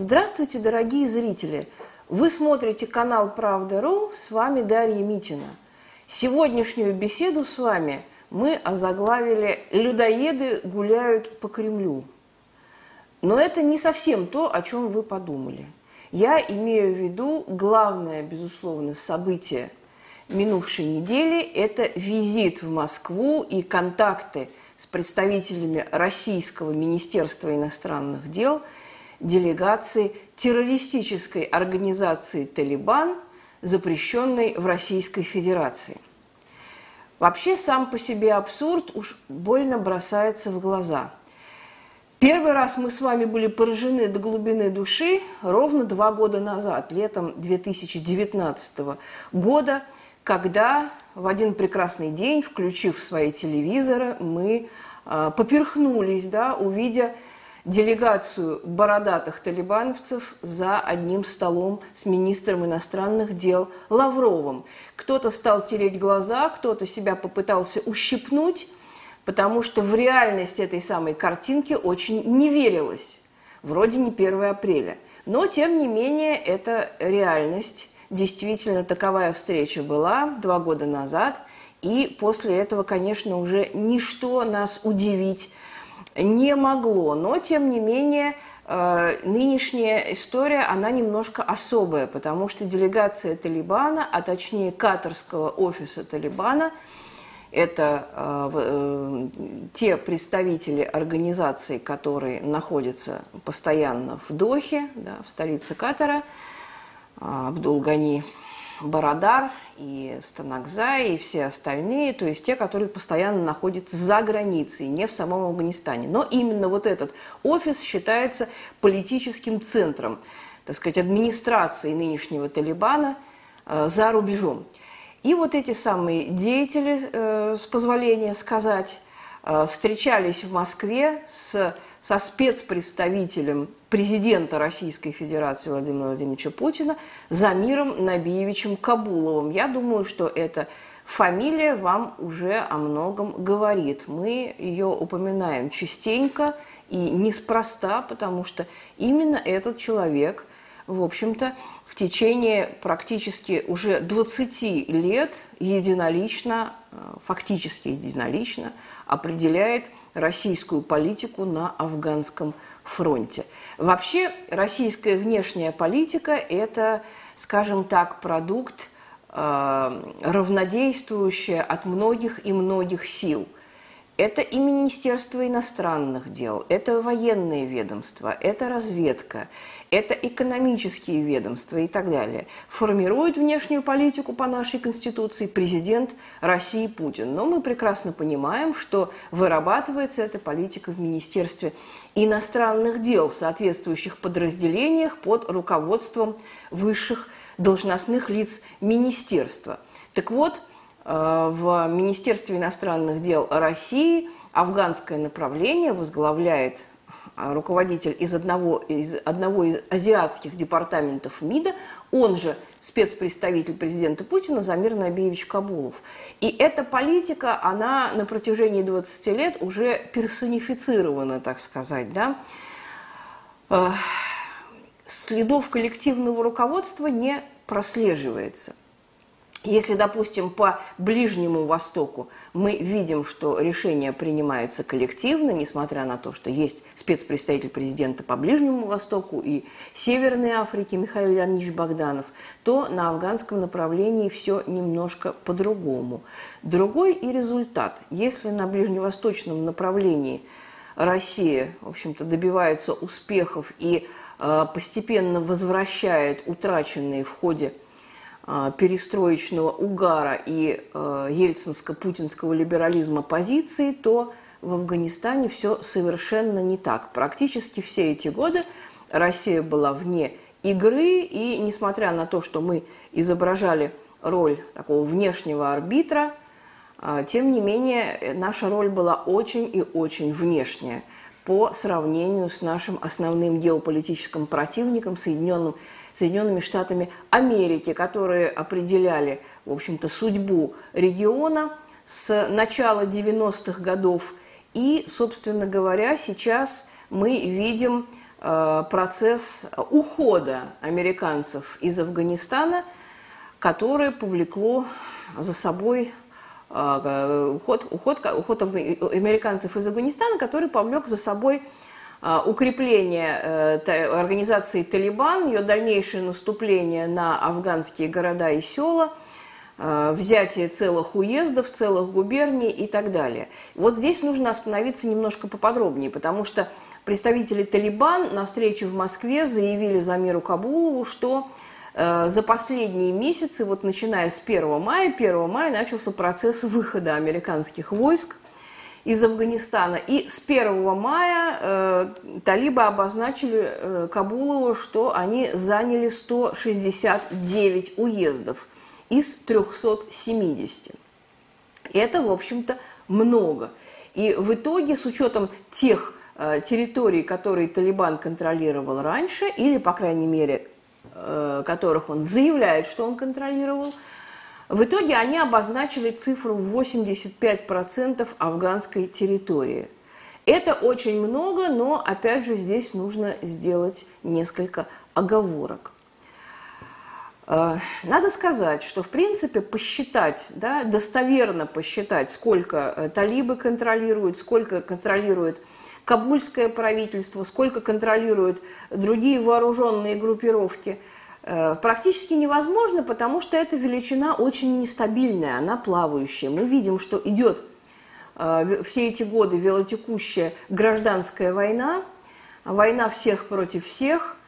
Здравствуйте, дорогие зрители! Вы смотрите канал Правда.ру, с вами Дарья Митина. Сегодняшнюю беседу с вами мы озаглавили «Людоеды гуляют по Кремлю». Но это не совсем то, о чем вы подумали. Я имею в виду главное, безусловно, событие минувшей недели – это визит в Москву и контакты с представителями Российского Министерства иностранных дел – делегации террористической организации «Талибан», запрещенной в Российской Федерации. Вообще сам по себе абсурд уж больно бросается в глаза. Первый раз мы с вами были поражены до глубины души ровно два года назад, летом 2019 года, когда в один прекрасный день, включив свои телевизоры, мы э, поперхнулись, да, увидя делегацию бородатых талибановцев за одним столом с министром иностранных дел Лавровым. Кто-то стал тереть глаза, кто-то себя попытался ущипнуть, потому что в реальность этой самой картинки очень не верилось. Вроде не 1 апреля. Но, тем не менее, это реальность. Действительно, таковая встреча была два года назад. И после этого, конечно, уже ничто нас удивить не могло. Но, тем не менее, э, нынешняя история, она немножко особая, потому что делегация Талибана, а точнее катарского офиса Талибана, это э, э, те представители организаций, которые находятся постоянно в Дохе, да, в столице Катара, Абдул-Гани Барадар и Станакзай, и все остальные, то есть те, которые постоянно находятся за границей, не в самом Афганистане. Но именно вот этот офис считается политическим центром, так сказать, администрации нынешнего Талибана э, за рубежом. И вот эти самые деятели, э, с позволения сказать, э, встречались в Москве с со спецпредставителем президента Российской Федерации Владимира Владимировича Путина Замиром Набиевичем Кабуловым. Я думаю, что эта фамилия вам уже о многом говорит. Мы ее упоминаем частенько и неспроста, потому что именно этот человек, в общем-то, в течение практически уже 20 лет единолично, э, фактически единолично определяет – российскую политику на афганском фронте. Вообще российская внешняя политика – это, скажем так, продукт э, равнодействующий от многих и многих сил – это и Министерство иностранных дел, это военные ведомства, это разведка, это экономические ведомства и так далее. Формирует внешнюю политику по нашей Конституции президент России Путин. Но мы прекрасно понимаем, что вырабатывается эта политика в Министерстве иностранных дел в соответствующих подразделениях под руководством высших должностных лиц министерства. Так вот, Э, в Министерстве иностранных дел России афганское направление возглавляет руководитель из одного из, одного из азиатских департаментов МИДа, он же спецпредставитель президента Путина Замир Набиевич Кабулов. И эта политика, она на протяжении 20 лет уже персонифицирована, так сказать, да. Э, следов коллективного руководства не прослеживается – если, допустим, по Ближнему Востоку мы видим, что решение принимается коллективно, несмотря на то, что есть спецпредставитель президента по Ближнему Востоку и Северной Африке Михаил Леонидович Богданов, то на афганском направлении все немножко по-другому. Другой и результат. Если на ближневосточном направлении Россия, в общем-то, добивается успехов и э, постепенно возвращает утраченные в ходе перестроечного угара и э, ельцинско-путинского либерализма позиции, то в Афганистане все совершенно не так. Практически все эти годы Россия была вне игры, и несмотря на то, что мы изображали роль такого внешнего арбитра, а, тем не менее наша роль была очень и очень внешняя по сравнению с нашим основным геополитическим противником Соединенным Соединенными Штатами Америки, которые определяли, в общем-то, судьбу региона с начала 90-х годов. И, собственно говоря, сейчас мы видим э, процесс ухода американцев из Афганистана, который повлекло за собой э, уход, уход, уход американцев из Афганистана, который повлек за собой укрепление организации «Талибан», ее дальнейшее наступление на афганские города и села – Э, взятие целых уездов, целых губерний и так далее. Вот здесь нужно остановиться немножко поподробнее, потому что представители Талибан на встрече в Москве заявили Замиру Кабулову, что э, за последние месяцы, вот начиная с 1 мая, 1 мая начался процесс выхода американских войск из Афганистана. И с 1 мая э, талибы обозначили э, Кабулову, что они заняли 169 уездов – из 370. Это, в общем-то, много. И в итоге, с учетом тех э, территорий, которые Талибан контролировал раньше, или, по крайней мере, э, которых он заявляет, что он контролировал, в итоге они обозначили цифру 85% афганской территории. Это очень много, но, опять же, здесь нужно сделать несколько оговорок. Э, надо сказать, что, в принципе, посчитать, да, достоверно посчитать, сколько э, талибы контролируют, сколько контролирует кабульское правительство, сколько контролируют другие вооруженные группировки, практически невозможно, потому что эта величина очень нестабильная, она плавающая. Мы видим, что идет все эти годы велотекущая гражданская война, война всех против всех,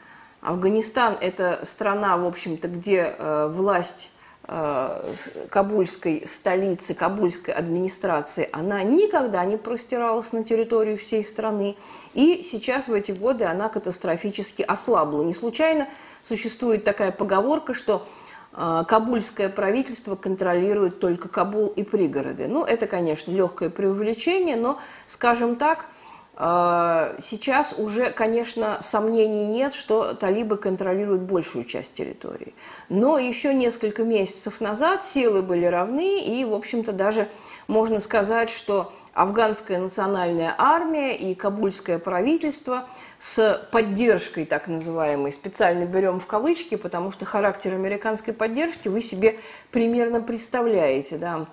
Афганистан – это страна, в общем-то, где э, власть э, кабульской столицы, кабульской администрации, она никогда не простиралась на территорию всей страны. И сейчас в эти годы она катастрофически ослабла. Не случайно существует такая поговорка, что э, кабульское правительство контролирует только Кабул и пригороды. Ну, это, конечно, легкое преувеличение, но, скажем так – а, сейчас уже, конечно, сомнений нет, что талибы контролируют большую часть территории. Но еще несколько месяцев назад силы были равны, и, в общем-то, даже можно сказать, что афганская национальная армия и кабульское правительство с поддержкой так называемой, специально берем в кавычки, потому что характер американской поддержки вы себе примерно представляете, да,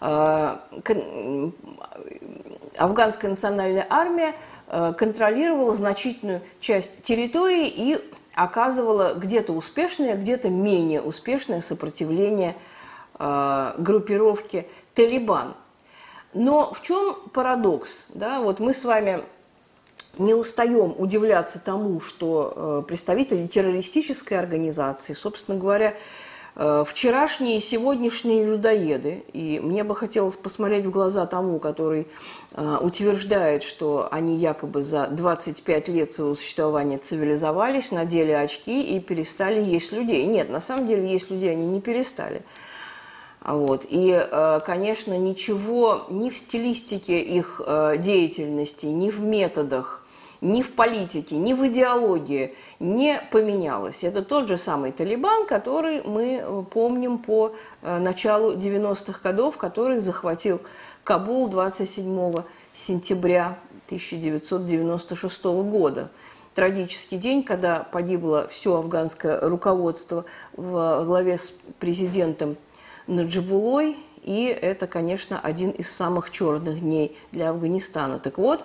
а, афганская национальная армия э, контролировала значительную часть территории и оказывала где-то успешное, где-то менее успешное сопротивление э, группировке «Талибан». Но в чем парадокс? Да? Вот мы с вами не устаем удивляться тому, что э, представители террористической организации, собственно говоря, Э, вчерашние и сегодняшние людоеды, и мне бы хотелось посмотреть в глаза тому, который э, утверждает, что они якобы за 25 лет своего существования цивилизовались, надели очки и перестали есть людей. Нет, на самом деле есть людей они не перестали. Вот. И, э, конечно, ничего ни в стилистике их деятельности, ни в методах ни в политике, ни в идеологии не поменялось. Это тот же самый Талибан, который мы э, помним по э, началу 90-х годов, который захватил Кабул 27 сентября 1996 года. Трагический день, когда погибло все афганское руководство в главе с президентом Наджибулой, и это, конечно, один из самых черных дней для Афганистана. Так вот,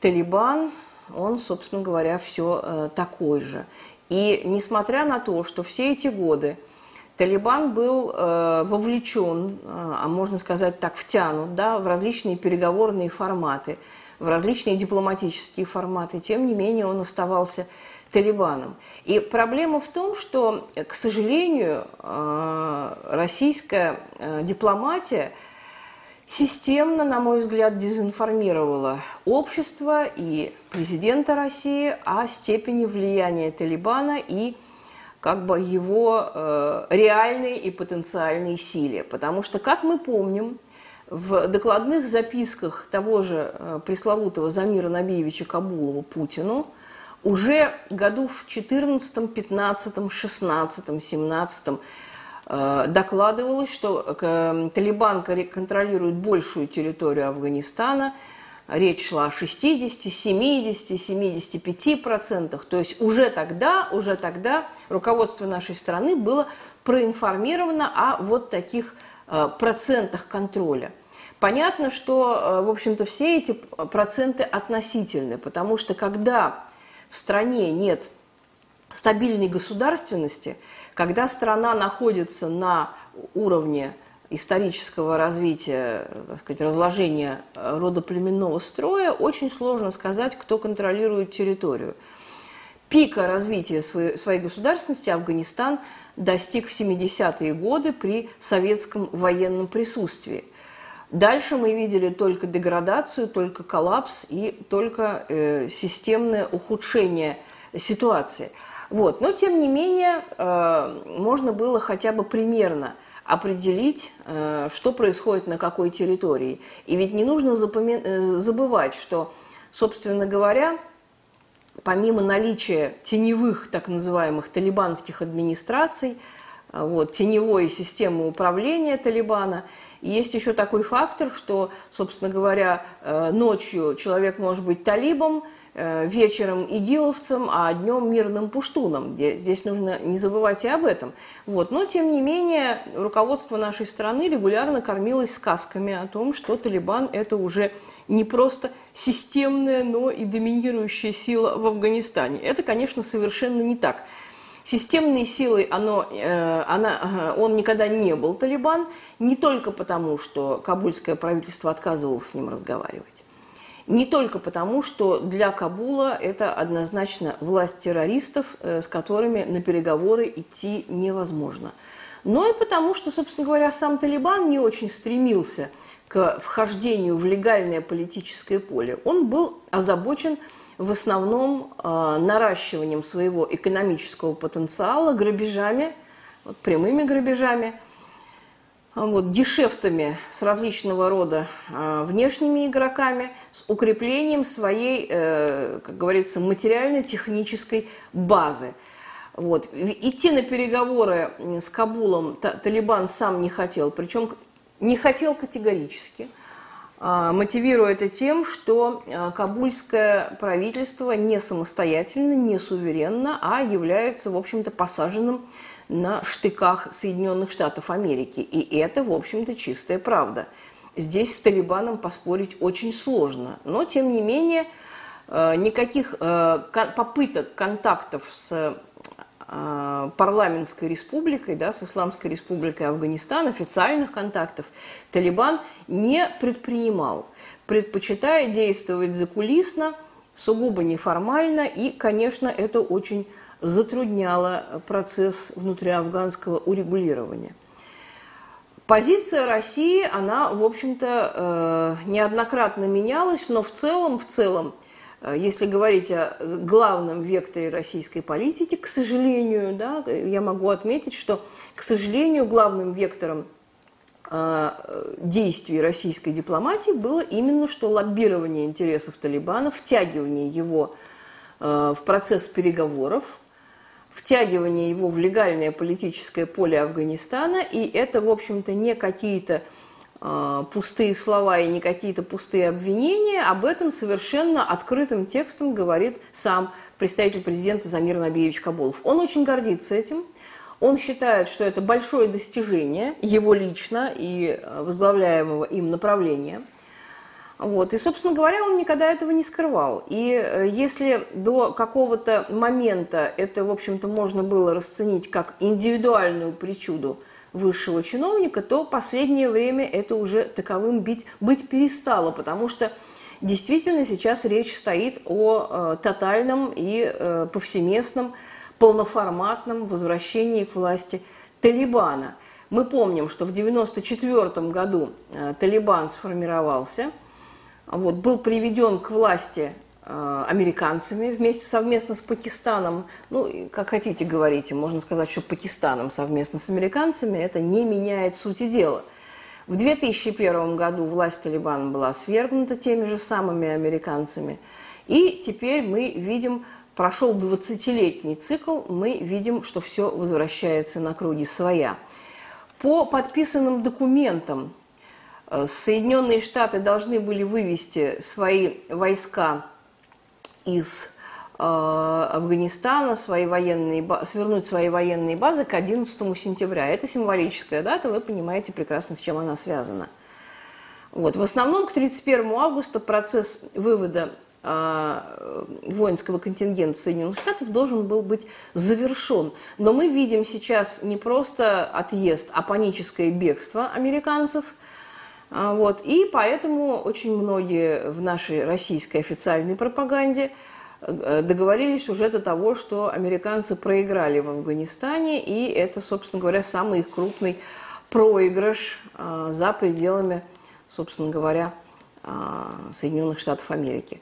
Талибан он, собственно говоря, все э, такой же. И несмотря на то, что все эти годы Талибан был э, вовлечен, э, а можно сказать так, втянут да, в различные переговорные форматы, в различные дипломатические форматы, тем не менее он оставался Талибаном. И проблема в том, что, к сожалению, э, российская э, дипломатия – системно, на мой взгляд, дезинформировала общество и президента России о степени влияния Талибана и как бы его э, реальной и потенциальной силе. Потому что, как мы помним, в докладных записках того же э, пресловутого Замира Набиевича Кабулова Путину уже году в 14, 15, 16, 17 Э, докладывалось, что Талибан контролирует большую территорию Афганистана, речь шла о 60, 70, 75 процентах. То есть уже тогда, уже тогда руководство нашей страны было проинформировано о вот таких э, процентах контроля. Понятно, что, э, в общем-то, все эти проценты относительны, потому что когда в стране нет стабильной государственности, когда страна находится на уровне исторического развития, так сказать, разложения родоплеменного строя, очень сложно сказать, кто контролирует территорию. Пика развития своей, своей государственности Афганистан достиг в 70-е годы при советском военном присутствии. Дальше мы видели только деградацию, только коллапс и только э, системное ухудшение ситуации. Вот. Но, тем не менее, э, можно было хотя бы примерно – определить, э, что происходит на какой территории. И ведь не нужно э, забывать, что, собственно говоря, помимо наличия теневых так называемых талибанских администраций, э, вот, теневой системы управления Талибана, есть еще такой фактор, что, собственно говоря, ночью человек может быть талибом, Э, вечером игиловцам, а днем мирным пуштунам. Здесь нужно не забывать и об этом. Вот. Но, тем не менее, руководство нашей страны регулярно кормилось сказками о том, что Талибан – это уже не просто системная, но и доминирующая сила в Афганистане. Это, конечно, совершенно не так. Системной силой оно, э, она, он никогда не был Талибан, не только потому, что кабульское правительство отказывалось с ним разговаривать не только потому, что для Кабула это однозначно власть террористов, э, с которыми на переговоры идти невозможно. Но и потому, что, собственно говоря, сам Талибан не очень стремился к вхождению в легальное политическое поле. Он был озабочен в основном э, наращиванием своего экономического потенциала, грабежами, вот, прямыми грабежами – а, вот, гешефтами с различного рода э, внешними игроками, с укреплением своей, э, как говорится, материально-технической базы. Вот. Идти на переговоры с Кабулом Талибан сам не хотел, причем не хотел категорически, мотивируя это тем, что кабульское правительство не самостоятельно, не суверенно, а является, в общем-то, посаженным на штыках Соединенных Штатов Америки. И это, в общем-то, чистая правда. Здесь с Талибаном поспорить очень сложно. Но, тем не менее, э, никаких попыток контактов с парламентской республикой, да, с Исламской республикой Афганистан, официальных контактов Талибан не предпринимал, предпочитая действовать закулисно, сугубо неформально, и, конечно, это очень затрудняло процесс внутриафганского урегулирования. Позиция России, она, в общем-то, э, неоднократно менялась, но в целом, в целом, если говорить о главном векторе российской политики, к сожалению, да, я могу отметить, что, к сожалению, главным вектором э, действий российской дипломатии было именно что лоббирование интересов Талибана, втягивание его в процесс переговоров, втягивание его в легальное политическое поле Афганистана, и это, в общем-то, не какие-то э, пустые слова и не какие-то пустые обвинения, об этом совершенно открытым текстом говорит сам представитель президента Замир Набиевич Кабулов. Он очень гордится этим, он считает, что это большое достижение его лично и э, возглавляемого им направления – вот. И, собственно говоря, он никогда этого не скрывал. И э, если до какого-то момента это, в общем-то, можно было расценить как индивидуальную причуду высшего чиновника, то последнее время это уже таковым быть, быть перестало, потому что действительно сейчас речь стоит о э, тотальном и э, повсеместном, полноформатном возвращении к власти Талибана. Мы помним, что в 1994 году э, Талибан сформировался – вот, был приведен к власти американцами вместе совместно с Пакистаном. Ну, как хотите говорите, можно сказать, что Пакистаном совместно с американцами, это не меняет сути дела. В 2001 году власть Талибана была свергнута теми же самыми американцами. И теперь мы видим, прошел 20-летний цикл, мы видим, что все возвращается на круги своя. По подписанным документам Э, Соединенные Штаты должны были вывести свои войска из э, Афганистана, свои военные, свернуть свои военные базы к 11 сентября. Это символическая дата, вы понимаете прекрасно, с чем она связана. Вот. В основном к 31 августа процесс вывода э, воинского контингента Соединенных Штатов должен был быть завершен. Но мы видим сейчас не просто отъезд, а паническое бегство американцев – вот. И поэтому очень многие в нашей российской официальной пропаганде э, договорились уже до того, что американцы проиграли в Афганистане, и это, собственно говоря, самый их крупный проигрыш а, за пределами, собственно говоря, а, Соединенных Штатов Америки.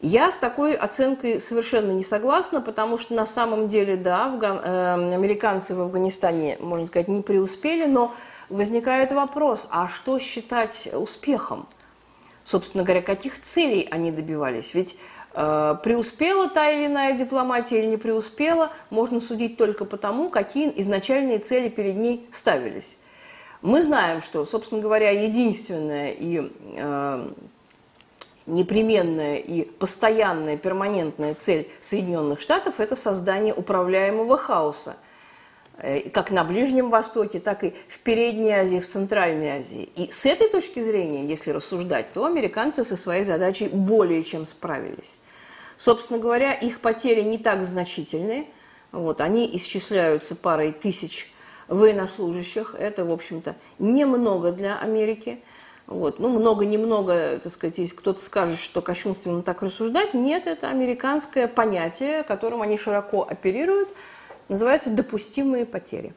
Я с такой оценкой совершенно не согласна, потому что на самом деле, да, афган... э, американцы в Афганистане, можно сказать, не преуспели, но возникает вопрос, а что считать успехом? Собственно говоря, каких целей они добивались? Ведь э, преуспела та или иная дипломатия или не преуспела, можно судить только по тому, какие изначальные цели перед ней ставились. Мы знаем, что, собственно говоря, единственная и э, непременная и постоянная перманентная цель Соединенных Штатов – это создание управляемого хаоса – как на Ближнем Востоке, так и в Передней Азии, в Центральной Азии. И с этой точки зрения, если рассуждать, то американцы со своей задачей более чем справились. Собственно говоря, их потери не так значительные. Вот, они исчисляются парой тысяч военнослужащих. Это, в общем-то, немного для Америки. Вот. Ну, много-немного, так сказать, если кто-то скажет, что кощунственно так рассуждать. Нет, это американское понятие, которым они широко оперируют – называется «допустимые потери».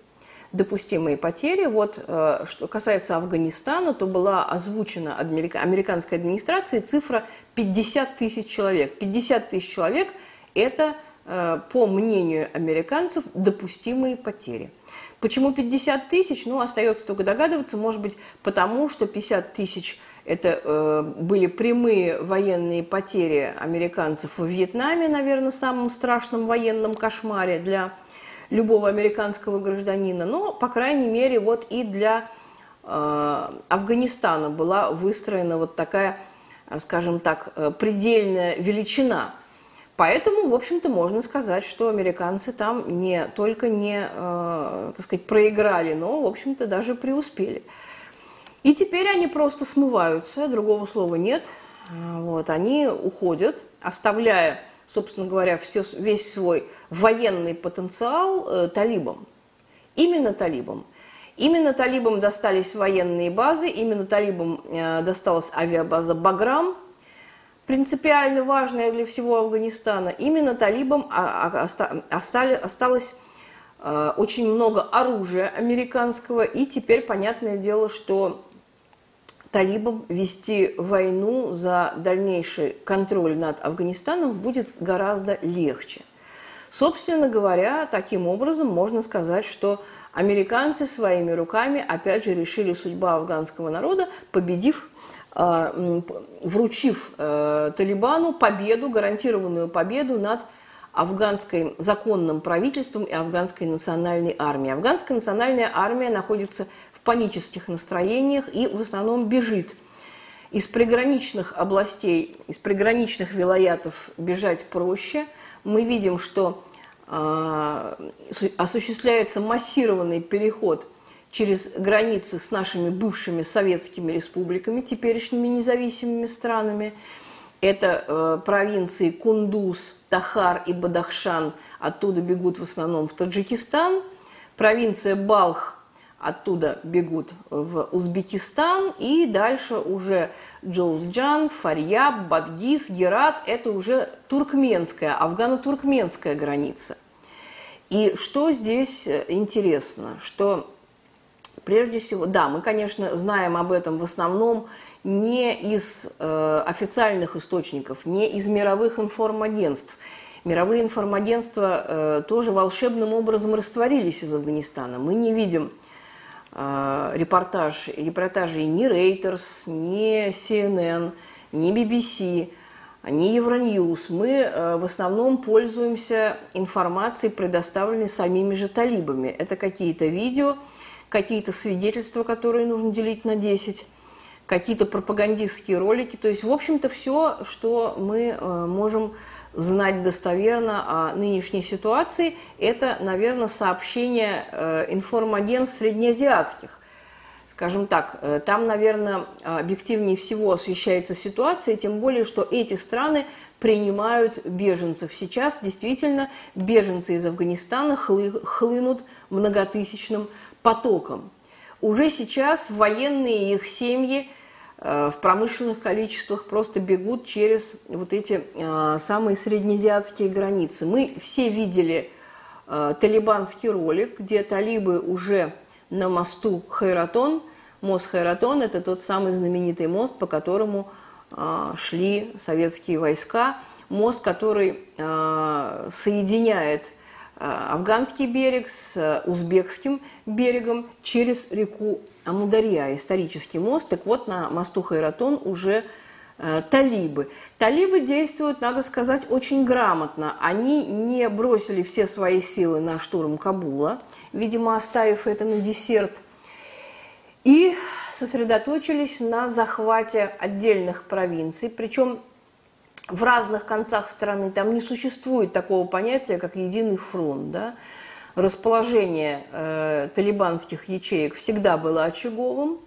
Допустимые потери, вот э, что касается Афганистана, то была озвучена американской администрацией цифра 50 тысяч человек. 50 тысяч человек – это, э, по мнению американцев, допустимые потери. Почему 50 тысяч? Ну, остается только догадываться, может быть, потому что 50 тысяч это э, были прямые военные потери американцев в Вьетнаме, наверное, самом страшном военном кошмаре для любого американского гражданина, но, по крайней мере, вот и для э, Афганистана была выстроена вот такая, скажем так, э, предельная величина. Поэтому, в общем-то, можно сказать, что американцы там не только не, э, так сказать, проиграли, но, в общем-то, даже преуспели. И теперь они просто смываются, другого слова нет. Вот, они уходят, оставляя, собственно говоря, все, весь свой военный потенциал э, талибам. Именно талибам. Именно талибам достались военные базы, именно талибам э, досталась авиабаза «Баграм», принципиально важная для всего Афганистана. Именно талибам а, а, осталось э, очень много оружия американского, и теперь понятное дело, что талибам вести войну за дальнейший контроль над Афганистаном будет гораздо легче. Собственно говоря, таким образом можно сказать, что американцы своими руками опять же решили судьбу афганского народа, победив э, вручив э, Талибану победу, гарантированную победу над афганским законным правительством и афганской национальной армией. Афганская национальная армия находится в панических настроениях и в основном бежит. Из приграничных областей, из приграничных вилаятов бежать проще – мы видим, что а, осуществляется массированный переход через границы с нашими бывшими советскими республиками, теперешними независимыми странами. Это э, провинции Кундуз, Тахар и Бадахшан, оттуда бегут в основном в Таджикистан. Провинция Балх оттуда бегут в Узбекистан, и дальше уже Джоузджан, Фарьяб, Бадгиз, Герат – это уже туркменская, афгано-туркменская граница. И что здесь э, интересно, что прежде всего, да, мы, конечно, знаем об этом в основном не из э, официальных источников, не из мировых информагентств. Мировые информагентства э, тоже волшебным образом растворились из Афганистана. Мы не видим репортаж, репортажей ни Reuters, ни CNN, ни BBC, ни Евроньюз. Мы э, в основном пользуемся информацией, предоставленной самими же талибами. Это какие-то видео, какие-то свидетельства, которые нужно делить на 10, какие-то пропагандистские ролики. То есть, в общем-то, все, что мы э, можем знать достоверно о нынешней ситуации, это, наверное, сообщение э, информагентств среднеазиатских. Скажем так, э, там, наверное, объективнее всего освещается ситуация, тем более, что эти страны принимают беженцев. Сейчас действительно беженцы из Афганистана хлынут многотысячным потоком. Уже сейчас военные и их семьи в промышленных количествах просто бегут через вот эти э, самые среднеазиатские границы. Мы все видели э, талибанский ролик, где талибы уже на мосту Хайратон. Мост Хайратон – это тот самый знаменитый мост, по которому шли советские войска. Мост, который соединяет Э, афганский берег с э, узбекским берегом через реку Амударья, исторический мост. Так вот, на мосту Хайратон уже э, талибы. Талибы действуют, надо сказать, очень грамотно. Они не бросили все свои силы на штурм Кабула, видимо, оставив это на десерт, и сосредоточились на захвате отдельных провинций. Причем в разных концах страны там не существует такого понятия, как единый фронт. Да? Расположение э, талибанских ячеек всегда было очаговым,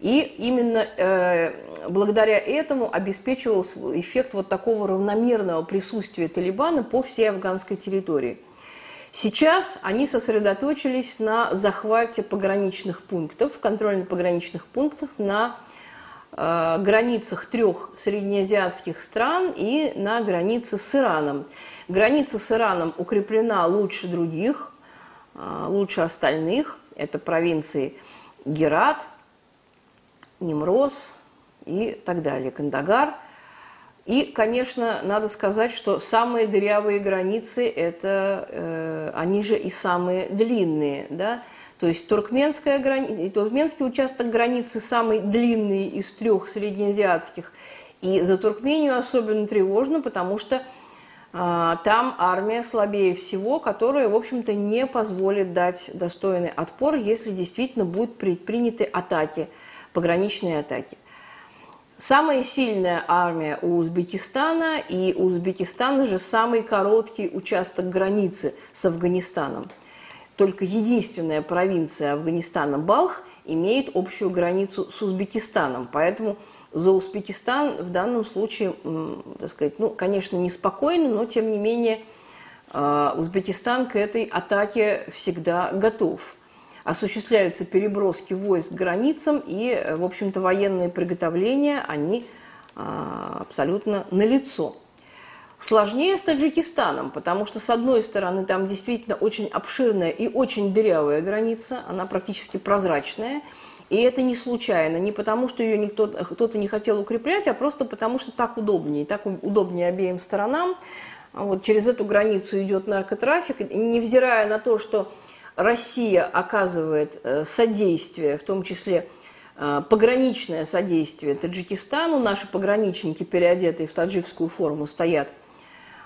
и именно э, благодаря этому обеспечивался эффект вот такого равномерного присутствия Талибана по всей афганской территории. Сейчас они сосредоточились на захвате пограничных пунктов, контрольно-пограничных пунктов на Э, границах трех среднеазиатских стран и на границе с Ираном. Граница с Ираном укреплена лучше других, лучше остальных. Это провинции Герат, Немроз и так далее, Кандагар. И, конечно, надо сказать, что самые дырявые границы – это э, они же и самые длинные, да, то есть туркменская грани... туркменский участок границы самый длинный из трех среднеазиатских. И за Туркмению особенно тревожно, потому что а, там армия слабее всего, которая, в общем-то, не позволит дать достойный отпор, если действительно будут предприняты атаки, пограничные атаки. Самая сильная армия у Узбекистана, и у Узбекистана же самый короткий участок границы с Афганистаном – только единственная провинция Афганистана Балх имеет общую границу с Узбекистаном. Поэтому за Узбекистан в данном случае, так сказать, ну, конечно, неспокойно, но тем не менее а, Узбекистан к этой атаке всегда готов. Осуществляются переброски войск к границам, и, в общем-то, военные приготовления, они а, абсолютно налицо. Сложнее с Таджикистаном, потому что, с одной стороны, там действительно очень обширная и очень дырявая граница, она практически прозрачная, и это не случайно, не потому, что ее никто, кто-то не хотел укреплять, а просто потому, что так удобнее, так удобнее обеим сторонам. Вот через эту границу идет наркотрафик, и невзирая на то, что Россия оказывает э, содействие, в том числе э, пограничное содействие Таджикистану, наши пограничники, переодетые в таджикскую форму, стоят –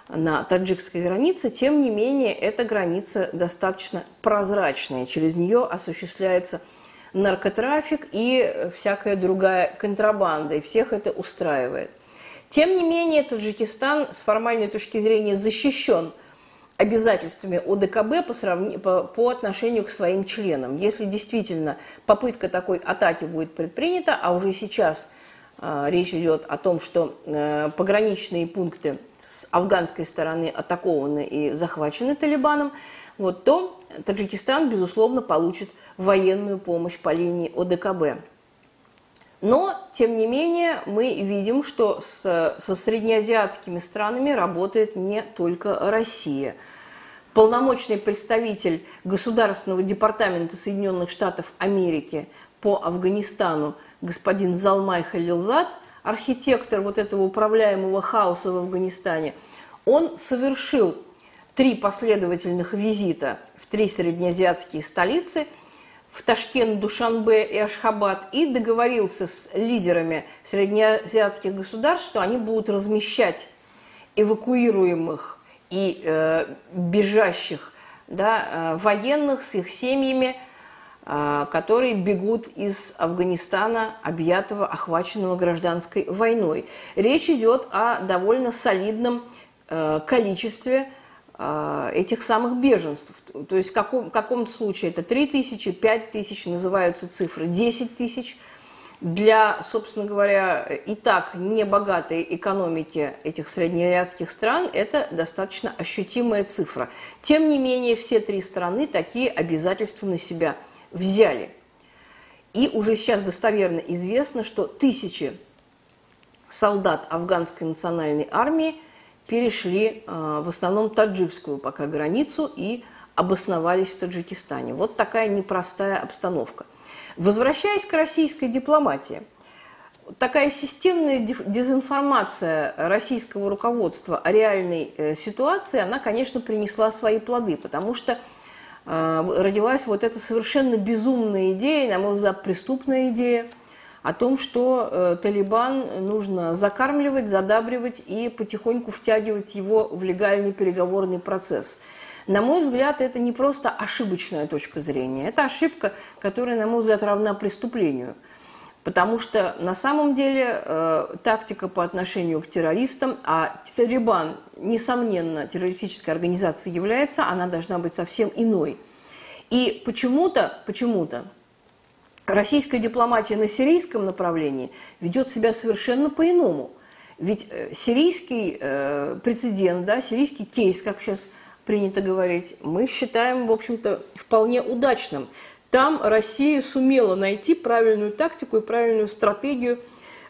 на таджикской границе, тем не менее, эта граница достаточно прозрачная. Через нее осуществляется наркотрафик и всякая другая контрабанда, и всех это устраивает. Тем не менее, Таджикистан с формальной точки зрения защищен обязательствами ОДКБ по, сравни... по, по отношению к своим членам. Если действительно попытка такой атаки будет предпринята, а уже сейчас – а, речь идет о том, что э, пограничные пункты с афганской стороны атакованы и захвачены Талибаном, вот, то Таджикистан, безусловно, получит военную помощь по линии ОДКБ. Но, тем не менее, мы видим, что с, со среднеазиатскими странами работает не только Россия. Полномочный представитель Государственного департамента Соединенных Штатов Америки по Афганистану – господин Залмай Халилзад, архитектор вот этого управляемого хаоса в Афганистане, он совершил три последовательных визита в три среднеазиатские столицы – в Ташкент, Душанбе и Ашхабад и договорился с лидерами среднеазиатских государств, что они будут размещать эвакуируемых и э, бежащих да, э, военных с их семьями а, которые бегут из Афганистана, объятого, охваченного гражданской войной. Речь идет о довольно солидном э, количестве этих самых беженцев. То есть в каком, каком-то случае это 3 тысячи, 5 тысяч, называются цифры 10 тысяч. Для, собственно говоря, и так небогатой экономики этих среднеазиатских стран это достаточно ощутимая цифра. Тем не менее, все три страны такие обязательства на себя – взяли. И уже сейчас достоверно известно, что тысячи солдат афганской национальной армии перешли э, в основном таджикскую пока границу и обосновались в Таджикистане. Вот такая непростая обстановка. Возвращаясь к российской дипломатии, такая системная дезинформация российского руководства о реальной э, ситуации, она, конечно, принесла свои плоды, потому что а, родилась вот эта совершенно безумная идея, на мой взгляд, преступная идея о том, что э, Талибан нужно закармливать, задабривать и потихоньку втягивать его в легальный переговорный процесс. На мой взгляд, это не просто ошибочная точка зрения, это ошибка, которая, на мой взгляд, равна преступлению. Потому что на самом деле э, тактика по отношению к террористам, а Талибан, несомненно, террористической организацией является, она должна быть совсем иной. И почему-то, почему-то российская дипломатия на сирийском направлении ведет себя совершенно по-иному. Ведь э, сирийский э, прецедент, да, сирийский кейс, как сейчас принято говорить, мы считаем, в общем-то, вполне удачным. Там Россия сумела найти правильную тактику и правильную стратегию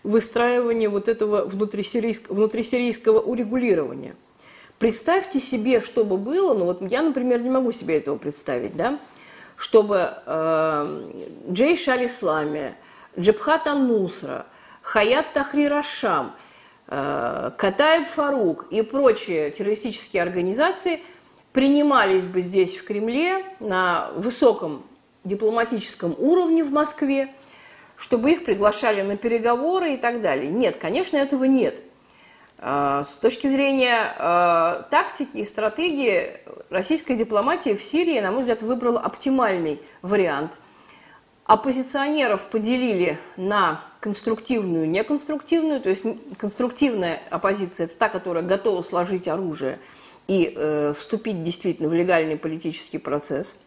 выстраивания вот этого внутрисирийского, внутрисирийского урегулирования. Представьте себе, что бы было, ну вот я, например, не могу себе этого представить, да, чтобы э, Джей Шалислами, Джабхат Нусра, Хаят Тахрир Ашам, э, Катаев Фарук и прочие террористические организации принимались бы здесь, в Кремле, на высоком дипломатическом уровне в Москве, чтобы их приглашали на переговоры и так далее. Нет, конечно, этого нет. А, с точки зрения э, тактики и стратегии, российская дипломатия в Сирии, на мой взгляд, выбрала оптимальный вариант. Оппозиционеров поделили на конструктивную и неконструктивную, то есть конструктивная оппозиция – это та, которая готова сложить оружие и э, вступить действительно в легальный политический процесс –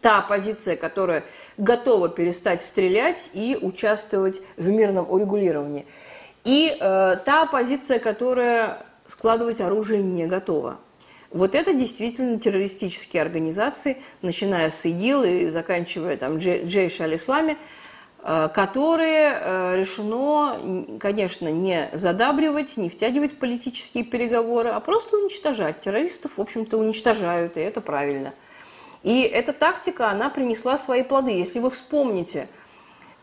та оппозиция, которая готова перестать стрелять и участвовать в мирном урегулировании. И э, та оппозиция, которая складывать оружие не готова. Вот это действительно террористические организации, начиная с ИГИЛ и заканчивая там Джейш аль-Исламе, э, которые э, решено, конечно, не задабривать, не втягивать в политические переговоры, а просто уничтожать. Террористов, в общем-то, уничтожают, и это правильно – и эта тактика, она принесла свои плоды. Если вы вспомните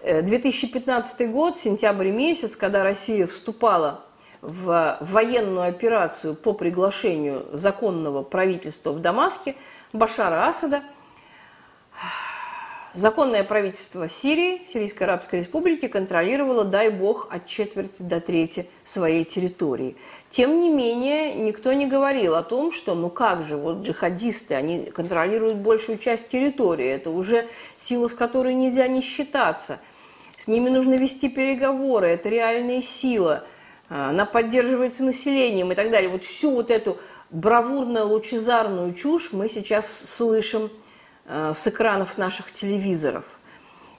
2015 э, год, сентябрь месяц, когда Россия вступала в военную операцию по приглашению законного правительства в Дамаске Башара Асада – Законное правительство Сирии, Сирийской Арабской Республики, контролировало, дай бог, от четверти до трети своей территории. Тем не менее, никто не говорил о том, что ну как же, вот джихадисты, они контролируют большую часть территории, это уже сила, с которой нельзя не считаться. С ними нужно вести переговоры, это реальная сила, а, она поддерживается населением и так далее. Вот всю вот эту бравурно-лучезарную чушь мы сейчас слышим – Э, с экранов наших телевизоров.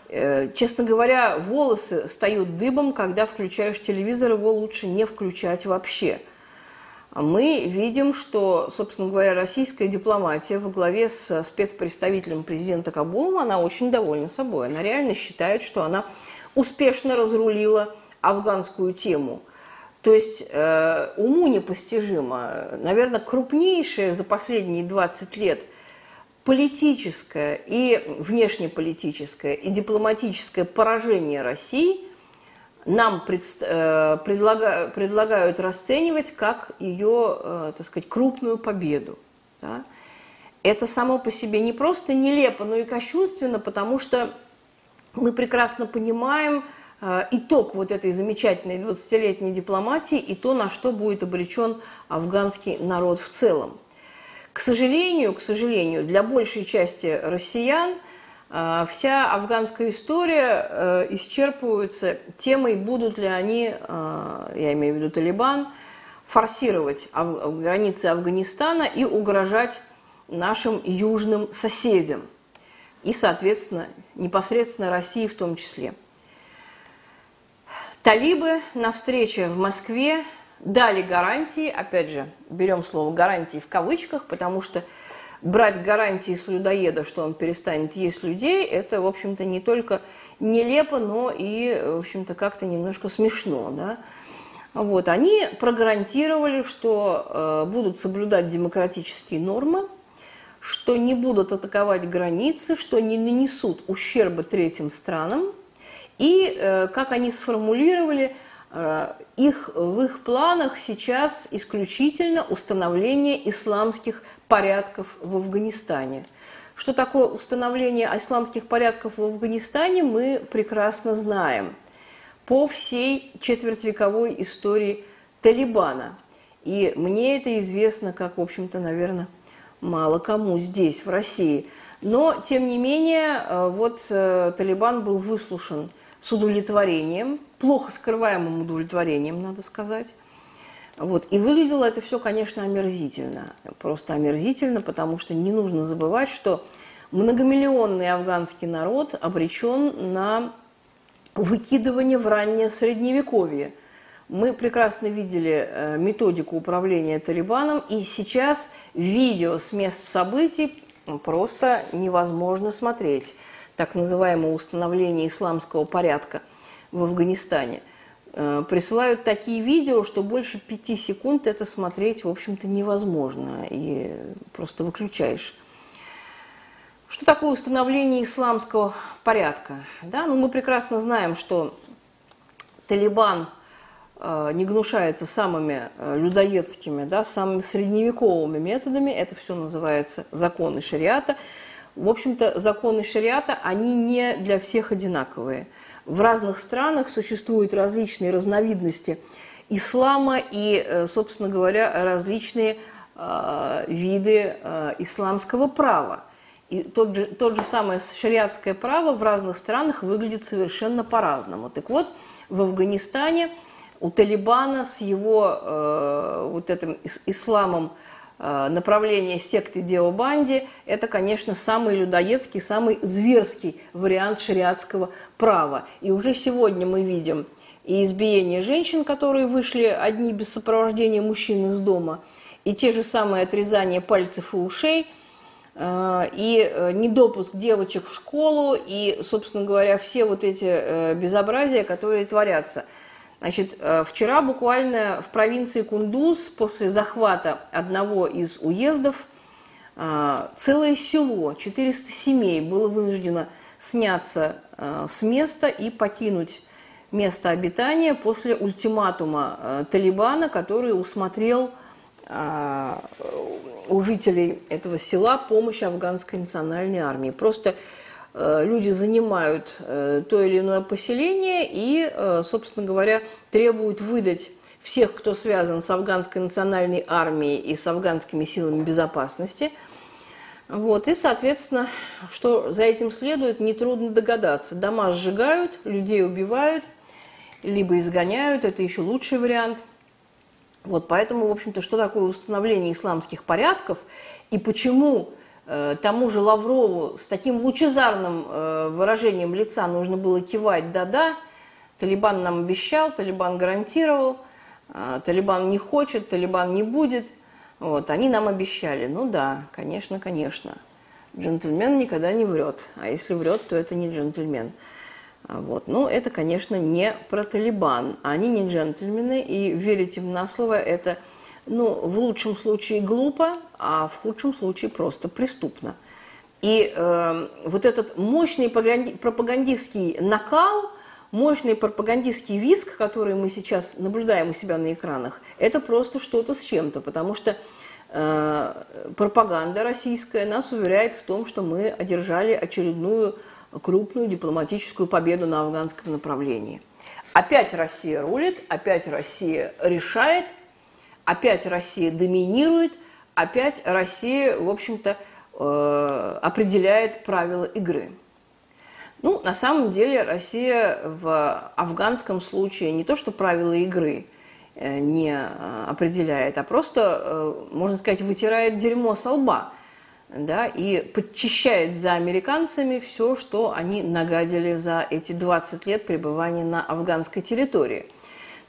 Э, честно говоря, волосы встают дыбом, когда включаешь телевизор, его лучше не включать вообще. Мы видим, что, собственно говоря, российская дипломатия во главе с спецпредставителем президента Кабулом, она очень довольна собой. Она реально считает, что она успешно разрулила афганскую тему. То есть э, уму непостижимо. Наверное, крупнейшее за последние 20 лет – политическое и внешнеполитическое и дипломатическое поражение России нам пред, э, предлага, предлагают расценивать как ее, э, так сказать, крупную победу. Да? Это само по себе не просто нелепо, но и кощунственно, потому что мы прекрасно понимаем э, итог вот этой замечательной 20-летней дипломатии и то, на что будет обречен афганский народ в целом. К сожалению, к сожалению, для большей части россиян вся афганская история э, исчерпывается темой, будут ли они, я имею в виду Талибан, форсировать границы Афганистана и угрожать нашим южным соседям. И, соответственно, непосредственно России в том числе. Талибы на встрече в Москве дали гарантии, опять же, берем слово гарантии в кавычках, потому что брать гарантии с людоеда, что он перестанет есть людей, это, в общем-то, не только нелепо, но и, в общем-то, как-то немножко смешно, да. Вот, они прогарантировали, что э, будут соблюдать демократические нормы, что не будут атаковать границы, что не нанесут ущерба третьим странам. И, э, как они сформулировали, э, их, в их планах сейчас исключительно установление исламских порядков в Афганистане. Что такое установление исламских порядков в Афганистане, мы прекрасно знаем – по всей четвертьвековой истории Талибана. И мне это известно, как, в общем-то, наверное, мало кому здесь, в России. Но, тем не менее, э, вот э, Талибан был выслушан с удовлетворением, плохо скрываемым удовлетворением, надо сказать. Вот. И выглядело это все, конечно, омерзительно. Просто омерзительно, потому что не нужно забывать, что многомиллионный афганский народ обречен на выкидывание в раннее средневековье. Мы прекрасно видели э, методику управления Талибаном, и сейчас видео с мест событий просто невозможно смотреть. Так называемое установление исламского порядка в Афганистане. Э, присылают такие видео, что больше пяти секунд это смотреть, в общем-то, невозможно. И просто выключаешь. Что такое установление исламского порядка? Да, ну, мы прекрасно знаем, что Талибан э, не гнушается самыми э, людоедскими, да, самыми средневековыми методами. Это все называется законы шариата. В общем-то, законы шариата, они не для всех одинаковые. В разных странах существуют различные разновидности ислама и, э, собственно говоря, различные э, виды э, исламского права. И тот же, тот же самое шариатское право в разных странах выглядит совершенно по-разному. Так вот, в Афганистане у Талибана с его э, вот этим исламом направление секты Деобанди, это, конечно, самый людоедский, самый зверский вариант шариатского права. И уже сегодня мы видим и избиение женщин, которые вышли одни без сопровождения мужчин из дома, и те же самые отрезания пальцев и ушей – Э, и э, недопуск девочек в школу, и, собственно говоря, все вот эти э, безобразия, которые творятся. Значит, вчера буквально в провинции Кундуз после захвата одного из уездов целое село, 400 семей было вынуждено сняться с места и покинуть место обитания после ультиматума Талибана, который усмотрел у жителей этого села помощь афганской национальной армии. Просто э, люди занимают э, то или иное поселение и, э, собственно говоря, требуют выдать всех, кто связан с афганской национальной армией и с афганскими силами безопасности. Вот, и, соответственно, что за этим следует, нетрудно догадаться. Дома сжигают, людей убивают, либо изгоняют, это еще лучший вариант – вот поэтому, в общем-то, что такое установление исламских порядков и почему э, тому же Лаврову с таким лучезарным э, выражением лица нужно было кивать «да-да», Талибан нам обещал, Талибан гарантировал, э, Талибан не хочет, Талибан не будет. Вот, они нам обещали. Ну да, конечно, конечно. Джентльмен никогда не врет. А если врет, то это не джентльмен. А вот. Но это, конечно, не про Талибан. Они не джентльмены, и верить им на слово это, ну, в лучшем случае глупо, а в худшем случае просто преступно. И э, вот этот мощный пропагандистский накал, мощный пропагандистский виск, который мы сейчас наблюдаем у себя на экранах, это просто что-то с чем-то, потому что э, пропаганда российская нас уверяет в том, что мы одержали очередную крупную дипломатическую победу на афганском направлении. Опять Россия рулит, опять Россия решает, опять Россия доминирует, опять Россия, в общем-то, э, определяет правила игры. Ну, на самом деле Россия в афганском случае не то что правила игры э, не э, определяет, а просто, можно сказать, вытирает дерьмо со лба да, и подчищает за американцами все, что они нагадили за эти 20 лет пребывания на афганской территории.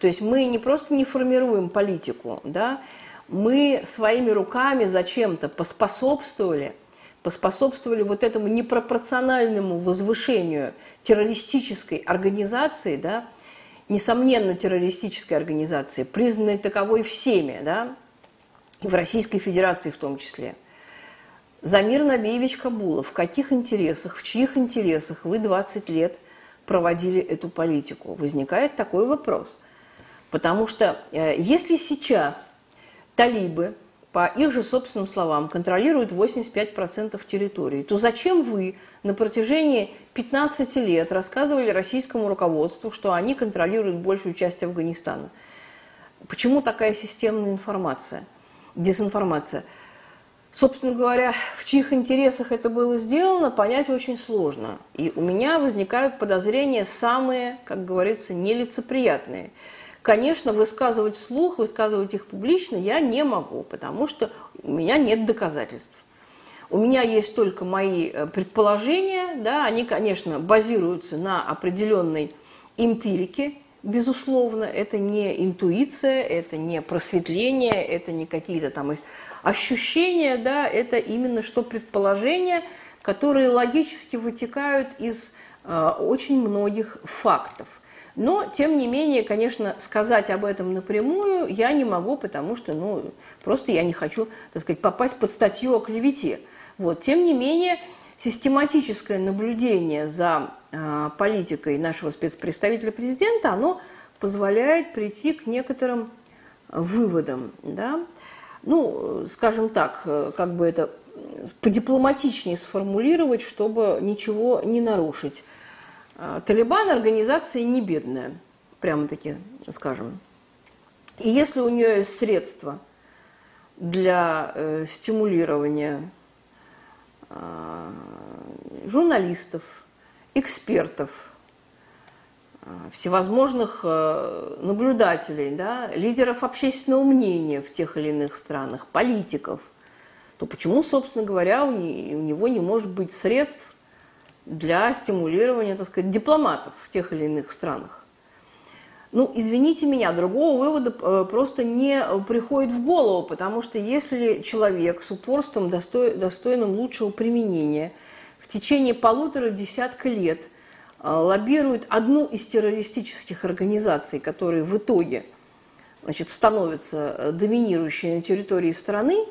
То есть мы не просто не формируем политику, да, мы своими руками зачем-то поспособствовали – поспособствовали вот этому непропорциональному возвышению террористической организации, да, несомненно террористической организации, признанной таковой всеми, да, в Российской Федерации в том числе. Замир Набиевич Кабулов, в каких интересах, в чьих интересах вы 20 лет проводили эту политику? Возникает такой вопрос. Потому что э, если сейчас талибы по их же собственным словам, контролируют 85% территории, то зачем вы на протяжении 15 лет рассказывали российскому руководству, что они контролируют большую часть Афганистана? Почему такая системная информация, дезинформация? Собственно говоря, в чьих интересах это было сделано, понять очень сложно. И у меня возникают подозрения самые, как говорится, нелицеприятные – Конечно, высказывать слух, высказывать их публично я не могу, потому что у меня нет доказательств. У меня есть только мои э, предположения, да, они, конечно, базируются на определенной эмпирике, безусловно, это не интуиция, это не просветление, это не какие-то там ощущения, да, это именно что предположения, которые логически вытекают из э, очень многих фактов – но, тем не менее, конечно, сказать об этом напрямую я не могу, потому что, ну, просто я не хочу, так сказать, попасть под статью о клевете. Вот. Тем не менее, систематическое наблюдение за э, политикой нашего спецпредставителя президента, оно позволяет прийти к некоторым выводам. Да? Ну, скажем так, как бы это подипломатичнее сформулировать, чтобы ничего не нарушить. А, Талибан организация не бедная, прямо-таки скажем. И если у нее есть средства для э, стимулирования э, журналистов, экспертов, э, всевозможных э, наблюдателей, да, лидеров общественного мнения в тех или иных странах, политиков, то почему, собственно говоря, у, не, у него не может быть средств для стимулирования, так сказать, дипломатов в тех или иных странах. Ну, извините меня, другого вывода э, просто не приходит в голову, потому что если человек с упорством, достойным лучшего применения, в течение полутора десятка лет э, лоббирует одну из террористических организаций, которые в итоге значит, становятся э, доминирующей на территории страны,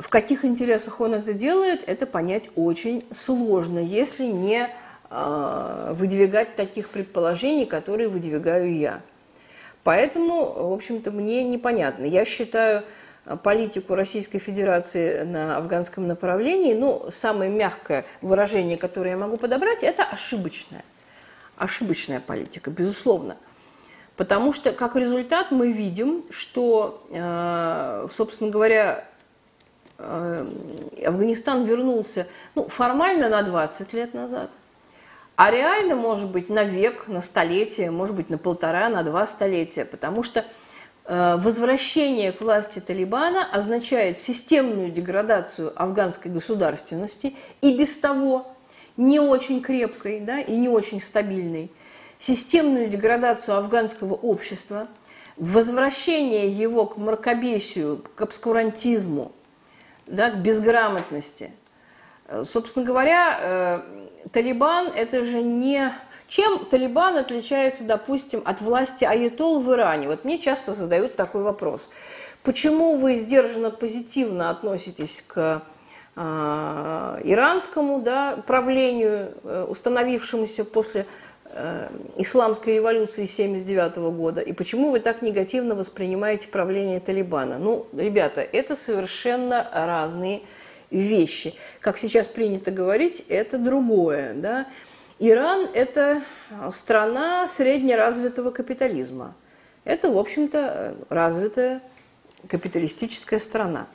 в каких интересах он это делает, это понять очень сложно, если не э, выдвигать таких предположений, которые выдвигаю я. Поэтому, в общем-то, мне непонятно. Я считаю а, политику Российской Федерации на афганском направлении, ну, самое мягкое выражение, которое я могу подобрать, это ошибочная. Ошибочная политика, безусловно. Потому что, как результат, мы видим, что, а, собственно говоря, Афганистан вернулся ну, формально на 20 лет назад, а реально, может быть, на век, на столетие, может быть, на полтора, на два столетия, потому что э, возвращение к власти Талибана означает системную деградацию афганской государственности и без того не очень крепкой да, и не очень стабильной, системную деградацию афганского общества, возвращение его к мракобесию, к обскурантизму – да, к безграмотности. Э, собственно говоря, э, Талибан – это же не… Чем Талибан отличается, допустим, от власти Аятол в Иране? Вот мне часто задают такой вопрос. Почему вы сдержанно позитивно относитесь к э, иранскому да, правлению, установившемуся после исламской революции 79 года и почему вы так негативно воспринимаете правление Талибана? Ну, ребята, это совершенно разные вещи. Как сейчас принято говорить, это другое. Да? Иран – это страна среднеразвитого капитализма. Это, в общем-то, развитая капиталистическая страна.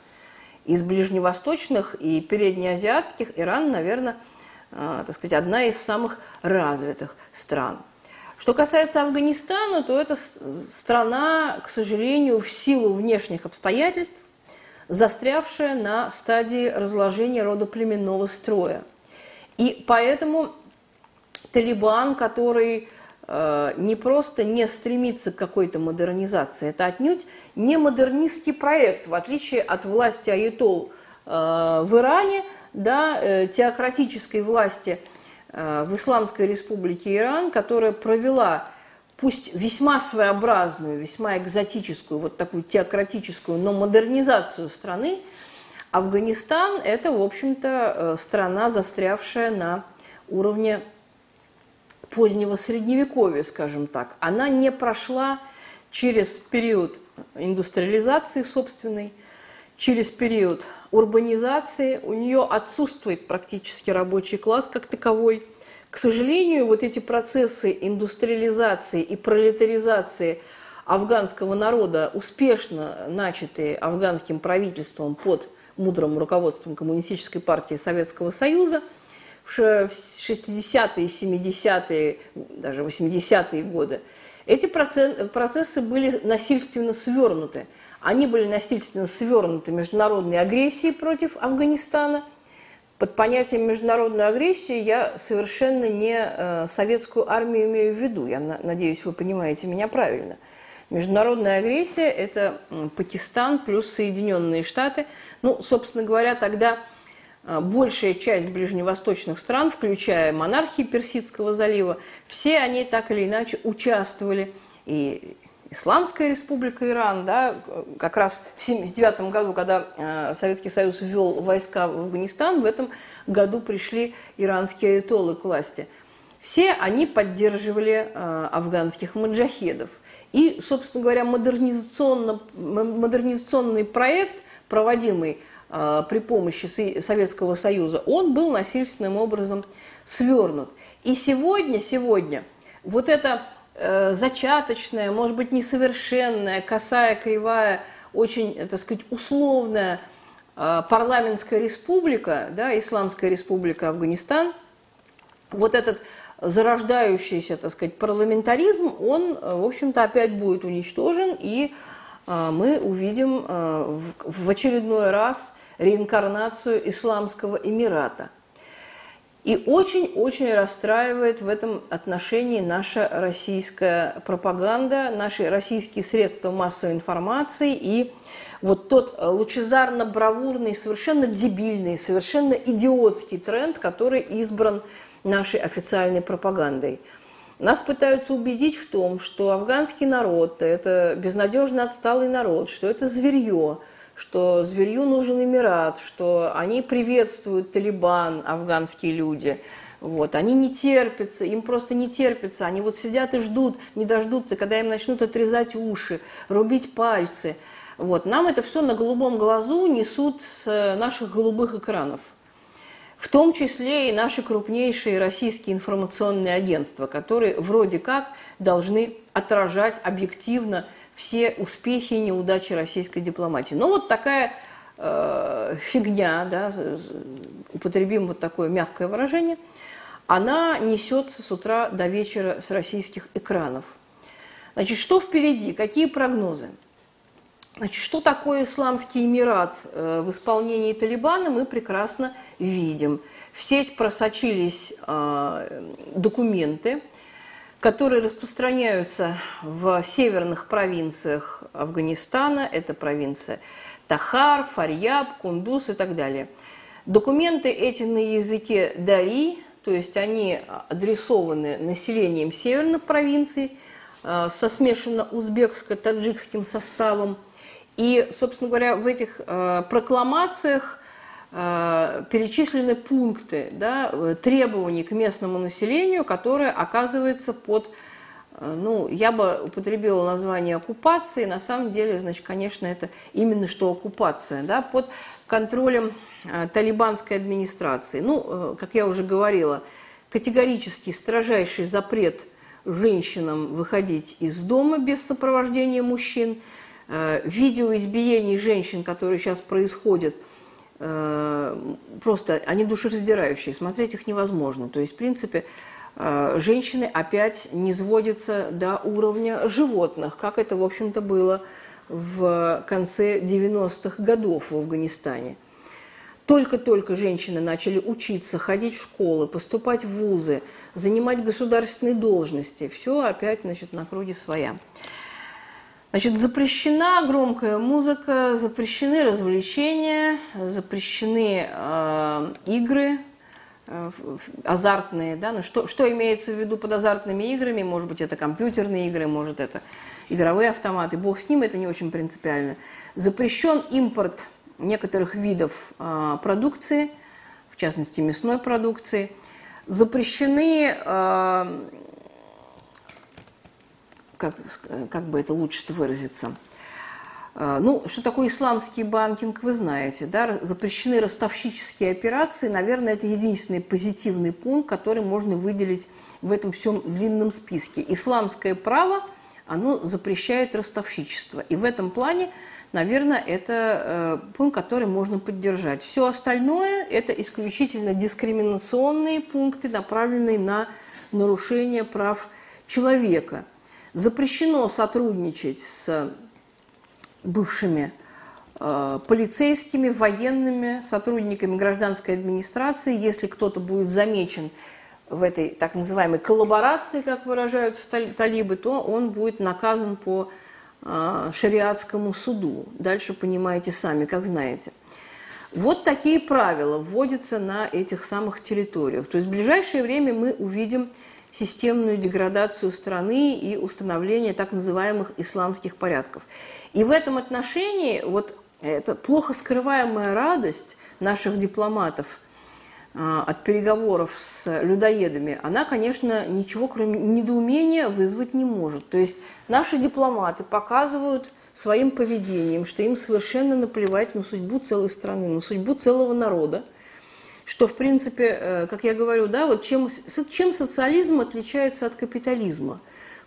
Из ближневосточных и переднеазиатских Иран, наверное, так сказать, одна из самых развитых стран. Что касается Афганистана, то это страна, к сожалению, в силу внешних обстоятельств, застрявшая на стадии разложения родоплеменного строя. И поэтому Талибан, который э, не просто не стремится к какой-то модернизации, это отнюдь не модернистский проект, в отличие от власти Аятол э, в Иране, да, э, теократической власти – Э, в Исламской республике Иран, которая провела пусть весьма своеобразную, весьма экзотическую, вот такую теократическую, но модернизацию страны, Афганистан – это, в общем-то, э, страна, застрявшая на уровне позднего средневековья, скажем так. Она не прошла через период индустриализации собственной, через период урбанизации, у нее отсутствует практически рабочий класс как таковой. К сожалению, вот эти процессы индустриализации и пролетаризации афганского народа, успешно начатые афганским правительством под мудрым руководством Коммунистической партии Советского Союза в 60-е, 70-е, даже 80-е годы, эти процессы были насильственно свернуты – они были насильственно свернуты международной агрессией против Афганистана. Под понятием международной агрессии я совершенно не э, советскую армию имею в виду. Я надеюсь, вы понимаете меня правильно. Международная агрессия – это Пакистан плюс Соединенные Штаты. Ну, собственно говоря, тогда э, большая часть ближневосточных стран, включая монархии Персидского залива, все они так или иначе участвовали и Исламская республика Иран, да, как раз в 1979 году, когда э, Советский Союз ввел войска в Афганистан, в этом году пришли иранские айтолы к власти. Все они поддерживали э, афганских маджахедов. И, собственно говоря, модернизационно, модернизационный проект, проводимый э, при помощи Советского Союза, он был насильственным образом свернут. И сегодня, сегодня вот это Э, зачаточная, может быть, несовершенная, косая, кривая, очень, так сказать, условная э, парламентская республика, да, Исламская республика Афганистан, вот этот зарождающийся, так сказать, парламентаризм, он, в общем-то, опять будет уничтожен, и э, мы увидим в очередной раз реинкарнацию Исламского Эмирата. И очень-очень расстраивает в этом отношении наша российская пропаганда, наши российские средства массовой информации и вот тот лучезарно-бравурный, совершенно дебильный, совершенно идиотский тренд, который избран нашей официальной пропагандой. Нас пытаются убедить в том, что афганский народ – это безнадежно отсталый народ, что это зверье – что зверью нужен Эмират, что они приветствуют Талибан, афганские люди. Вот, они не терпятся, им просто не терпится. Они вот сидят и ждут, не дождутся, когда им начнут отрезать уши, рубить пальцы. Вот, нам это все на голубом глазу несут с э, наших голубых экранов. В том числе и наши крупнейшие российские информационные агентства, которые вроде как должны отражать объективно все успехи и неудачи российской дипломатии. Но вот такая э, фигня, да, употребим вот такое мягкое выражение, она несется с утра до вечера с российских экранов. Значит, что впереди? Какие прогнозы? Значит, что такое Исламский Эмират э, в исполнении Талибана, мы прекрасно видим. В сеть просочились э, документы, которые распространяются в северных провинциях Афганистана. Это провинция Тахар, Фарьяб, Кундус и так далее. Документы эти на языке Дари, то есть они адресованы населением северных провинций э, со смешанно узбекско-таджикским составом. И, собственно говоря, в этих э, прокламациях перечислены пункты да, э, требований к местному населению, которые оказывается под, э, ну, я бы употребила название оккупации, на самом деле, значит, конечно, это именно что оккупация, да, под контролем талибанской администрации. Ну, как я уже говорила, категорически строжайший запрет женщинам выходить из дома без сопровождения мужчин, видео избиений женщин, которые сейчас происходят – просто они душераздирающие, смотреть их невозможно. То есть, в принципе, женщины опять не сводятся до уровня животных, как это, в общем-то, было в конце 90-х годов в Афганистане. Только-только женщины начали учиться, ходить в школы, поступать в вузы, занимать государственные должности. Все опять, значит, на круге своя. Значит, запрещена громкая музыка, запрещены развлечения, запрещены э, игры э, азартные. Да? Ну, что, что имеется в виду под азартными играми? Может быть, это компьютерные игры, может, это игровые автоматы. Бог с ним, это не очень принципиально. Запрещен импорт некоторых видов э, продукции, в частности мясной продукции. Запрещены, э, как, как бы это лучше выразиться, э, ну, что такое исламский банкинг, вы знаете, да, запрещены ростовщические операции, наверное, это единственный позитивный пункт, который можно выделить в этом всем длинном списке. Исламское право, оно запрещает ростовщичество, и в этом плане наверное, это э, пункт, который можно поддержать. Все остальное – это исключительно дискриминационные пункты, направленные на нарушение прав человека. Запрещено сотрудничать с бывшими э, полицейскими, военными, сотрудниками гражданской администрации. Если кто-то будет замечен в этой так называемой коллаборации, как выражаются талибы, то он будет наказан по а, шариатскому суду. Дальше понимаете сами, как знаете. Вот такие правила вводятся на этих самых территориях. То есть в ближайшее время мы увидим системную деградацию страны и установление так называемых исламских порядков. И в этом отношении вот эта плохо скрываемая радость наших дипломатов – а, от переговоров с людоедами, она, конечно, ничего кроме недоумения вызвать не может. То есть наши дипломаты показывают своим поведением, что им совершенно наплевать на судьбу целой страны, на судьбу целого народа, что, в принципе, э, как я говорю, да, вот чем, чем социализм отличается от капитализма?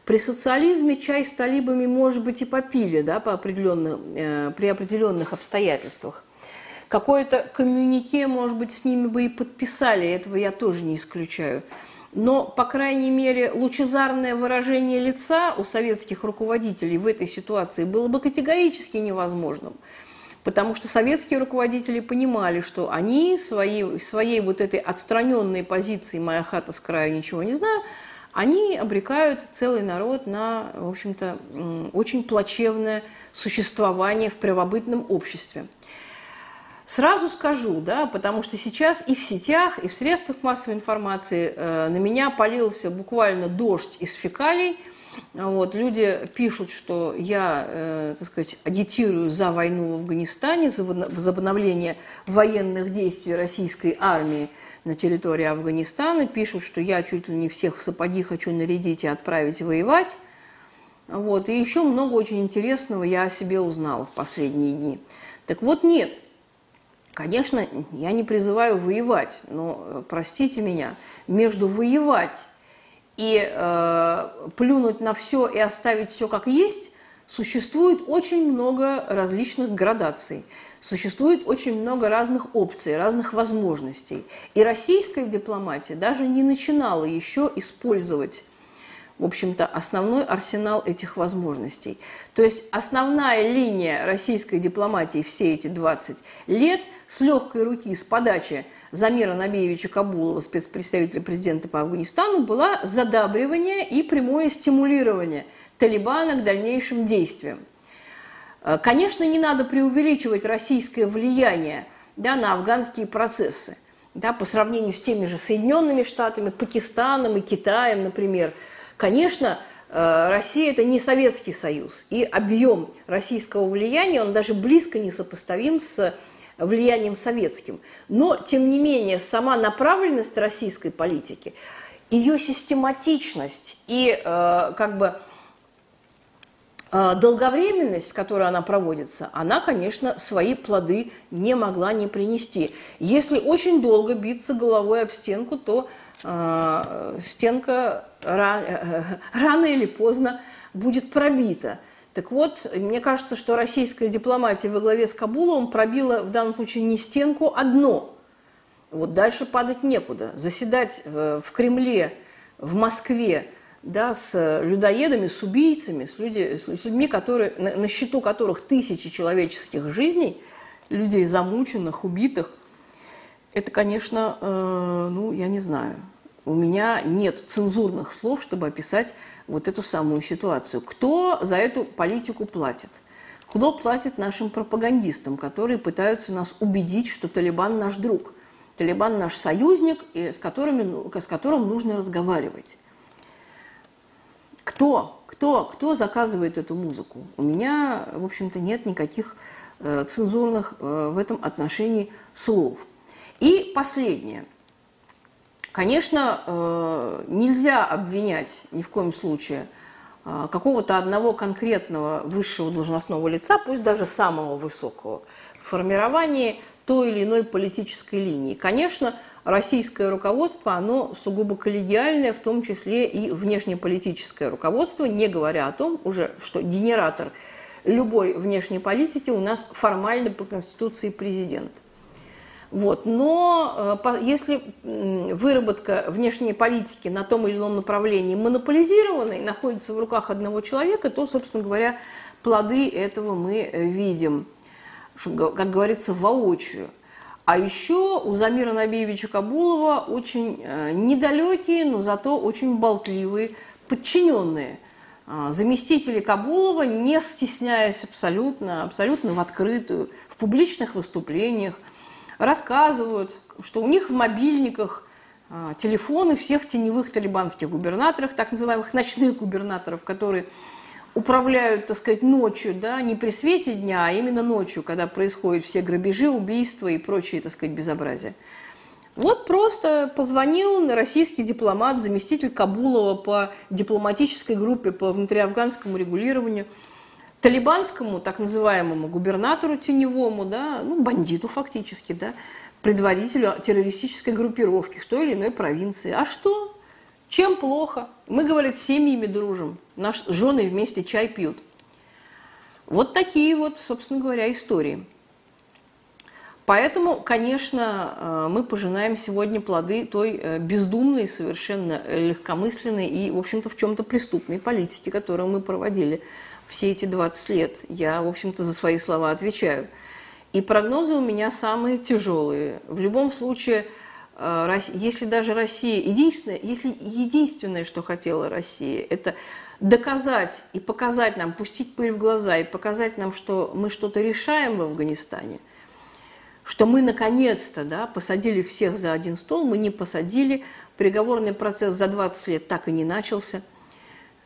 При социализме чай с талибами, может быть, и попили да, по определенным, э, при определенных обстоятельствах. Какое-то коммюнике, может быть, с ними бы и подписали, этого я тоже не исключаю. Но, по крайней мере, лучезарное выражение лица у советских руководителей в этой ситуации было бы категорически невозможным. Потому что советские руководители понимали, что они своей, своей вот этой отстраненной позиции «моя хата с краю, ничего не знаю», они обрекают целый народ на, в общем-то, очень плачевное существование в правобытном обществе. Сразу скажу, да, потому что сейчас и в сетях, и в средствах массовой информации э, на меня полился буквально дождь из фекалий. Вот, люди пишут, что я, э, так сказать, агитирую за войну в Афганистане, за возобновление военных действий российской армии на территории Афганистана. Пишут, что я чуть ли не всех в сапоги хочу нарядить и отправить воевать. Вот, и еще много очень интересного я о себе узнала в последние дни. Так вот, нет – Конечно, я не призываю воевать, но, э, простите меня, между воевать и э, плюнуть на все и оставить все как есть, существует очень много различных градаций, существует очень много разных опций, разных возможностей. И российская дипломатия даже не начинала еще использовать в общем-то, основной арсенал этих возможностей. То есть основная линия российской дипломатии все эти 20 лет с легкой руки, с подачи Замира Набиевича Кабулова, спецпредставителя президента по Афганистану, была задабривание и прямое стимулирование Талибана к дальнейшим действиям. Э, конечно, не надо преувеличивать российское влияние да, на афганские процессы. Да, по сравнению с теми же Соединенными Штатами, Пакистаном и Китаем, например – Конечно, э, Россия – это не Советский Союз, и объем российского влияния, он даже близко не сопоставим с влиянием советским. Но, тем не менее, сама направленность российской политики, ее систематичность и э, как бы э, долговременность, с которой она проводится, она, конечно, свои плоды не могла не принести. Если очень долго биться головой об стенку, то стенка рано или поздно будет пробита. Так вот, мне кажется, что российская дипломатия во главе с Кабуловым пробила в данном случае не стенку, а дно. Вот дальше падать некуда. Заседать в Кремле, в Москве, да, с людоедами, с убийцами, с, люди, с людьми, которые, на, на счету которых тысячи человеческих жизней, людей замученных, убитых, это, конечно, э, ну, я не знаю, у меня нет цензурных слов, чтобы описать вот эту самую ситуацию. Кто за эту политику платит? Кто платит нашим пропагандистам, которые пытаются нас убедить, что Талибан наш друг, Талибан наш союзник, и с, которыми, ну, с которым нужно разговаривать? Кто? Кто? Кто заказывает эту музыку? У меня, в общем-то, нет никаких э, цензурных э, в этом отношении слов. И последнее. Конечно, э, нельзя обвинять ни в коем случае э, какого-то одного конкретного высшего должностного лица, пусть даже самого высокого, в формировании той или иной политической линии. Конечно, российское руководство, оно сугубо коллегиальное, в том числе и внешнеполитическое руководство, не говоря о том уже, что генератор любой внешней политики у нас формально по Конституции президент. Вот. Но э, если выработка внешней политики на том или ином направлении монополизирована и находится в руках одного человека, то, собственно говоря, плоды этого мы видим, как говорится, воочию. А еще у Замира Набиевича Кабулова очень э, недалекие, но зато очень болтливые подчиненные. А, заместители Кабулова, не стесняясь абсолютно, абсолютно в открытую, в публичных выступлениях, рассказывают, что у них в мобильниках а, телефоны всех теневых талибанских губернаторов, так называемых ночных губернаторов, которые управляют, так сказать, ночью, да, не при свете дня, а именно ночью, когда происходят все грабежи, убийства и прочие, так сказать, безобразия. Вот просто позвонил российский дипломат, заместитель Кабулова по дипломатической группе по внутриафганскому регулированию, талибанскому, так называемому губернатору теневому, да, ну, бандиту фактически, да, предводителю террористической группировки в той или иной провинции. А что? Чем плохо? Мы, говорит, семьями дружим. Наши жены вместе чай пьют. Вот такие вот, собственно говоря, истории. Поэтому, конечно, э, мы пожинаем сегодня плоды той э, бездумной, совершенно легкомысленной и, в общем-то, в чем-то преступной политики, которую мы проводили все эти 20 лет. Я, в общем-то, за свои слова отвечаю. И прогнозы у меня самые тяжелые. В любом случае, Э, если даже Россия, единственное, если единственное, что хотела Россия, это доказать и показать нам, пустить пыль в глаза и показать нам, что мы что-то решаем в Афганистане, что мы наконец-то да, посадили всех за один стол, мы не посадили, переговорный процесс за 20 лет так и не начался –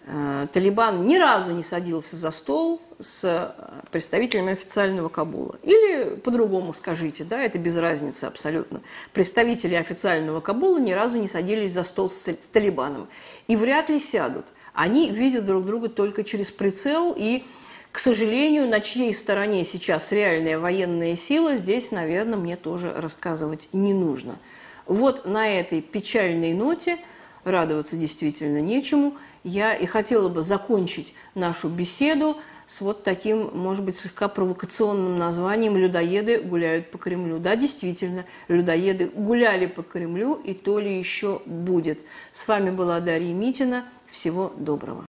Талибан ни разу не садился за стол с э, представителями официального Кабула. Или по-другому скажите, да, это без разницы абсолютно. Представители официального Кабула ни разу не садились за стол с, с Талибаном. И вряд ли сядут. Они видят друг друга только через прицел и к сожалению, на чьей стороне сейчас реальная военная сила, здесь, наверное, мне тоже рассказывать не нужно. Вот на этой печальной ноте радоваться действительно нечему – я и хотела бы закончить нашу беседу с вот таким, может быть, слегка провокационным названием «Людоеды гуляют по Кремлю». Да, действительно, людоеды гуляли по Кремлю, и то ли еще будет. С вами была Дарья Митина. Всего доброго.